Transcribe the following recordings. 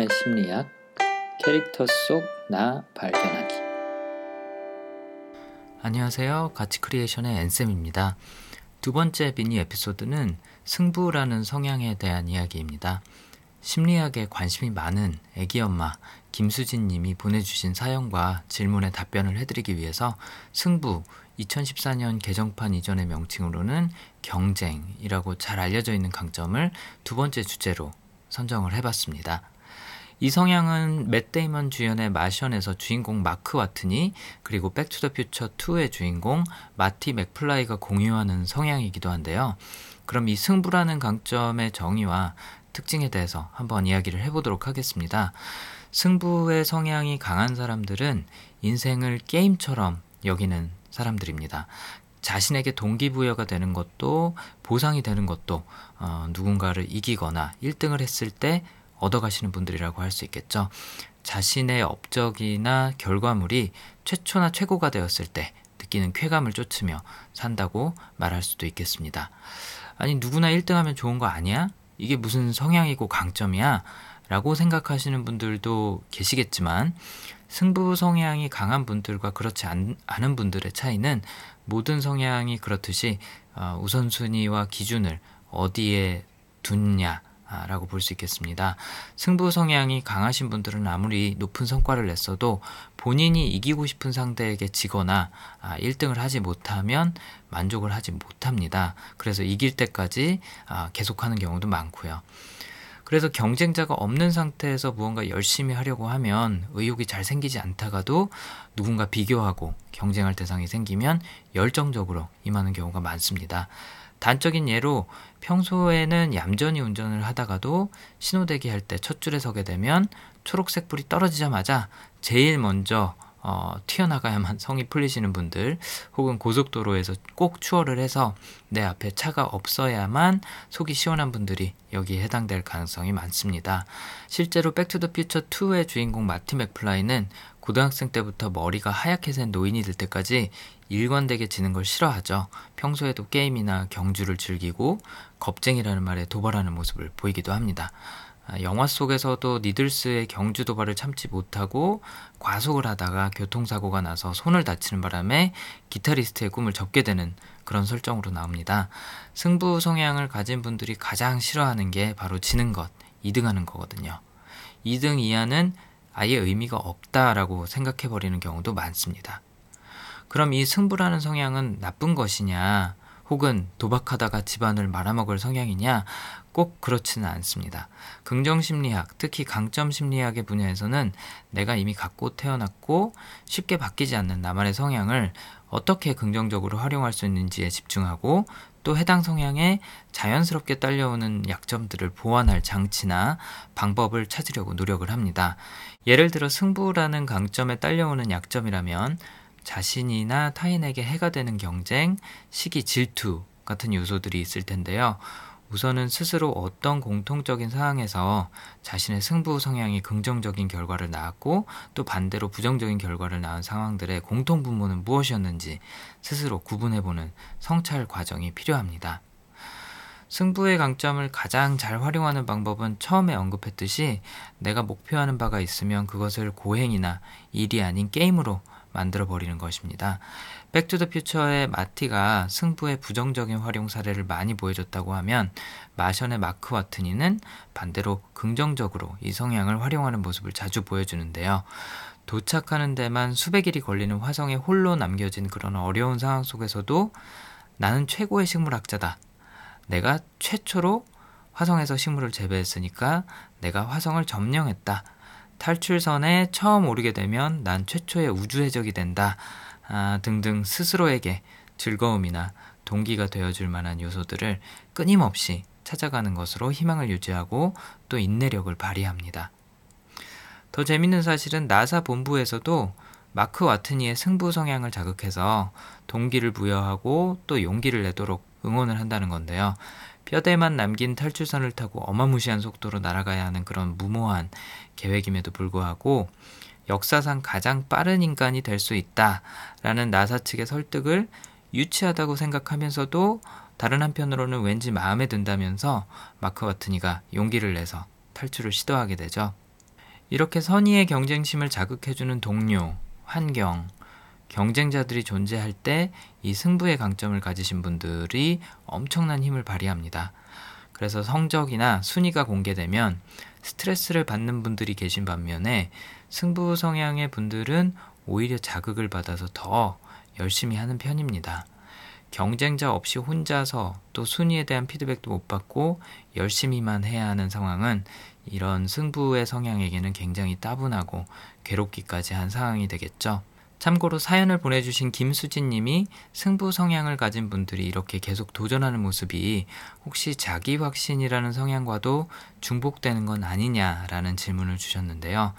영화의 심리학, 캐릭터 속 나 발견하기. 안녕하세요. 가치 크리에이션의 앤쌤입니다. 두 번째 미니 에피소드는 승부라는 성향에 대한 이야기입니다. 심리학에 관심이 많은 애기 엄마 김수진 님이 보내주신 사연과 질문에 답변을 해드리기 위해서 승부 2014년 개정판 이전의 명칭으로는 경쟁이라고 잘 알려져 있는 강점을 두 번째 주제로 선정을 해봤습니다. 이 성향은 맷 데이먼 주연의 마션에서 주인공 마크 와트니 그리고 백투더퓨처 2의 주인공 마티 맥플라이가 공유하는 성향이기도 한데요. 그럼 이 승부라는 강점의 정의와 특징에 대해서 한번 이야기를 해보도록 하겠습니다. 승부의 성향이 강한 사람들은 인생을 게임처럼 여기는 사람들입니다. 자신에게 동기부여가 되는 것도 보상이 되는 것도 어, 누군가를 이기거나 1등을 했을 때 얻어가시는 분들이라고 할 수 있겠죠. 자신의 업적이나 결과물이 최초나 최고가 되었을 때 느끼는 쾌감을 쫓으며 산다고 말할 수도 있겠습니다. 아니, 누구나 1등 하면 좋은 거 아니야? 이게 무슨 성향이고 강점이야? 라고 생각하시는 분들도 계시겠지만, 승부 성향이 강한 분들과 그렇지 않, 은 분들의 차이는 모든 성향이 그렇듯이 어, 우선순위와 기준을 어디에 두냐, 라고 볼 수 있겠습니다. 승부 성향이 강하신 분들은 아무리 높은 성과를 냈어도 본인이 이기고 싶은 상대에게 지거나 1등을 아, 하지 못하면 만족을 하지 못합니다. 그래서 이길 때까지 아, 계속하는 경우도 많고요. 그래서 경쟁자가 없는 상태에서 무언가 열심히 하려고 하면 의욕이 잘 생기지 않다가도 누군가 비교하고 경쟁할 대상이 생기면 열정적으로 임하는 경우가 많습니다. 단적인 예로 평소에는 얌전히 운전을 하다가도 신호대기 할 때 첫 줄에 서게 되면 초록색 불이 떨어지자마자 제일 먼저 어, 튀어나가야만 성이 풀리시는 분들 혹은 고속도로에서 꼭 추월을 해서 내 앞에 차가 없어야만 속이 시원한 분들이 여기에 해당될 가능성이 많습니다. 실제로 백투더퓨처 2의 주인공 마티 맥플라이는 고등학생 때부터 머리가 하얗게 샌 노인이 될 때까지 일관되게 지는 걸 싫어하죠. 평소에도 게임이나 경주를 즐기고 겁쟁이라는 말에 도발하는 모습을 보이기도 합니다. 아, 영화 속에서도 니들스의 경주 도발을 참지 못하고 과속을 하다가 교통사고가 나서 손을 다치는 바람에 기타리스트의 꿈을 접게 되는 그런 설정으로 나옵니다. 승부 성향을 가진 분들이 가장 싫어하는 게 바로 지는 것, 2등하는 거거든요. 2등 이하는 아예 의미가 없다라고 생각해버리는 경우도 많습니다. 그럼 이 승부라는 성향은 나쁜 것이냐, 혹은 도박하다가 집안을 말아먹을 성향이냐? 꼭 그렇지는 않습니다. 긍정심리학, 특히 강점심리학의 분야에서는 내가 이미 갖고 태어났고 쉽게 바뀌지 않는 나만의 성향을 어떻게 긍정적으로 활용할 수 있는지에 집중하고 또 해당 성향에 자연스럽게 딸려오는 약점들을 보완할 장치나 방법을 찾으려고 노력을 합니다. 예를 들어 승부라는 강점에 딸려오는 약점이라면 자신이나 타인에게 해가 되는 경쟁, 시기, 질투 같은 요소들이 있을 텐데요. 우선은 스스로 어떤 공통적인 상황에서 자신의 승부 성향이 긍정적인 결과를 낳았고 또 반대로 부정적인 결과를 낳은 상황들의 공통 분모는 무엇이었는지 스스로 구분해보는 성찰 과정이 필요합니다. 승부의 강점을 가장 잘 활용하는 방법은 처음에 언급했듯이 내가 목표하는 바가 있으면 그것을 고행이나 일이 아닌 게임으로 만들어 버리는 것입니다. 백투더퓨처의 마티가 승부의 부정적인 활용 사례를 많이 보여줬다고 하면 마션의 마크 와트니는 반대로 긍정적으로 이 성향을 활용하는 모습을 자주 보여주는데요. 도착하는 데만 수백 일이 걸리는 화성에 홀로 남겨진 그런 어려운 상황 속에서도 나는 최고의 식물학자다. 내가 최초로 화성에서 식물을 재배했으니까 내가 화성을 점령했다. 탈출선에 처음 오르게 되면 난 최초의 우주 해적이 된다. 아, 등등 스스로에게 즐거움이나 동기가 되어줄 만한 요소들을 끊임없이 찾아가는 것으로 희망을 유지하고 또 인내력을 발휘합니다. 더 재밌는 사실은 나사 본부에서도 마크 와트니의 승부 성향을 자극해서 동기를 부여하고 또 용기를 내도록 응원을 한다는 건데요. 뼈대만 남긴 탈출선을 타고 어마무시한 속도로 날아가야 하는 그런 무모한 계획임에도 불구하고 역사상 가장 빠른 인간이 될 수 있다라는 나사 측의 설득을 유치하다고 생각하면서도 다른 한편으로는 왠지 마음에 든다면서 마크 와트니가 용기를 내서 탈출을 시도하게 되죠. 이렇게 선의의 경쟁심을 자극해주는 동료, 환경, 경쟁자들이 존재할 때 이 승부의 강점을 가지신 분들이 엄청난 힘을 발휘합니다. 그래서 성적이나 순위가 공개되면 스트레스를 받는 분들이 계신 반면에 승부 성향의 분들은 오히려 자극을 받아서 더 열심히 하는 편입니다. 경쟁자 없이 혼자서 또 순위에 대한 피드백도 못 받고 열심히만 해야 하는 상황은 이런 승부의 성향에게는 굉장히 따분하고 괴롭기까지 한 상황이 되겠죠. 참고로 사연을 보내주신 김수진 님이 승부 성향을 가진 분들이 이렇게 계속 도전하는 모습이 혹시 자기 확신이라는 성향과도 중복되는 건 아니냐라는 질문을 주셨는데요.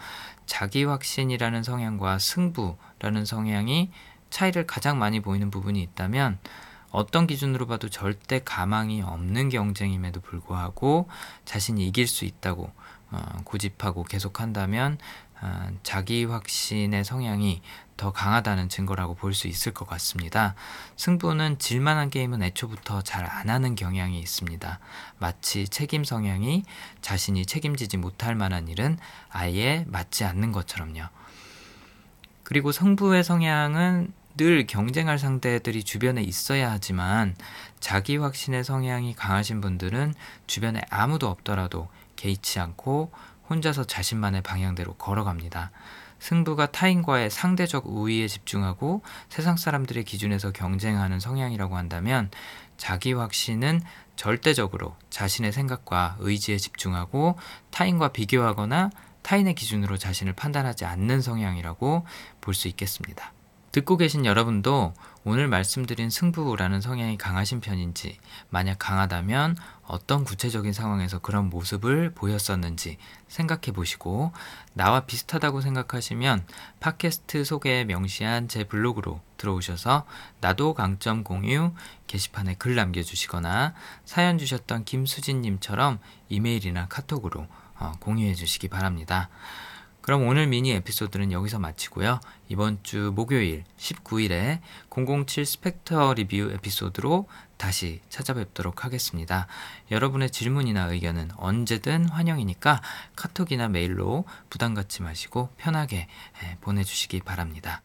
자기 확신이라는 성향과 승부라는 성향이 차이를 가장 많이 보이는 부분이 있다면 어떤 기준으로 봐도 절대 가망이 없는 경쟁임에도 불구하고 자신이 이길 수 있다고 어, 고집하고 계속한다면 어, 자기 확신의 성향이 더 강하다는 증거라고 볼 수 있을 것 같습니다. 승부는 질만한 게임은 애초부터 잘 안 하는 경향이 있습니다. 마치 책임 성향이 자신이 책임지지 못할 만한 일은 아예 맞지 않는 것처럼요. 그리고 승부의 성향은 늘 경쟁할 상대들이 주변에 있어야 하지만 자기 확신의 성향이 강하신 분들은 주변에 아무도 없더라도 개의치 않고 혼자서 자신만의 방향대로 걸어갑니다. 승부가 타인과의 상대적 우위에 집중하고 세상 사람들의 기준에서 경쟁하는 성향이라고 한다면 자기 확신은 절대적으로 자신의 생각과 의지에 집중하고 타인과 비교하거나 타인의 기준으로 자신을 판단하지 않는 성향이라고 볼 수 있겠습니다. 듣고 계신 여러분도 오늘 말씀드린 승부라는 성향이 강하신 편인지, 만약 강하다면 어떤 구체적인 상황에서 그런 모습을 보였었는지 생각해 보시고, 나와 비슷하다고 생각하시면 팟캐스트 소개에 명시한 제 블로그로 들어오셔서 나도 강점 공유 게시판에 글 남겨주시거나 사연 주셨던 김수진님처럼 이메일이나 카톡으로 어, 공유해 주시기 바랍니다. 그럼 오늘 미니 에피소드는 여기서 마치고요. 이번 주 목요일 19일에 007 스펙터 리뷰 에피소드로 다시 찾아뵙도록 하겠습니다. 여러분의 질문이나 의견은 언제든 환영이니까 카톡이나 메일로 부담 갖지 마시고 편하게 보내주시기 바랍니다.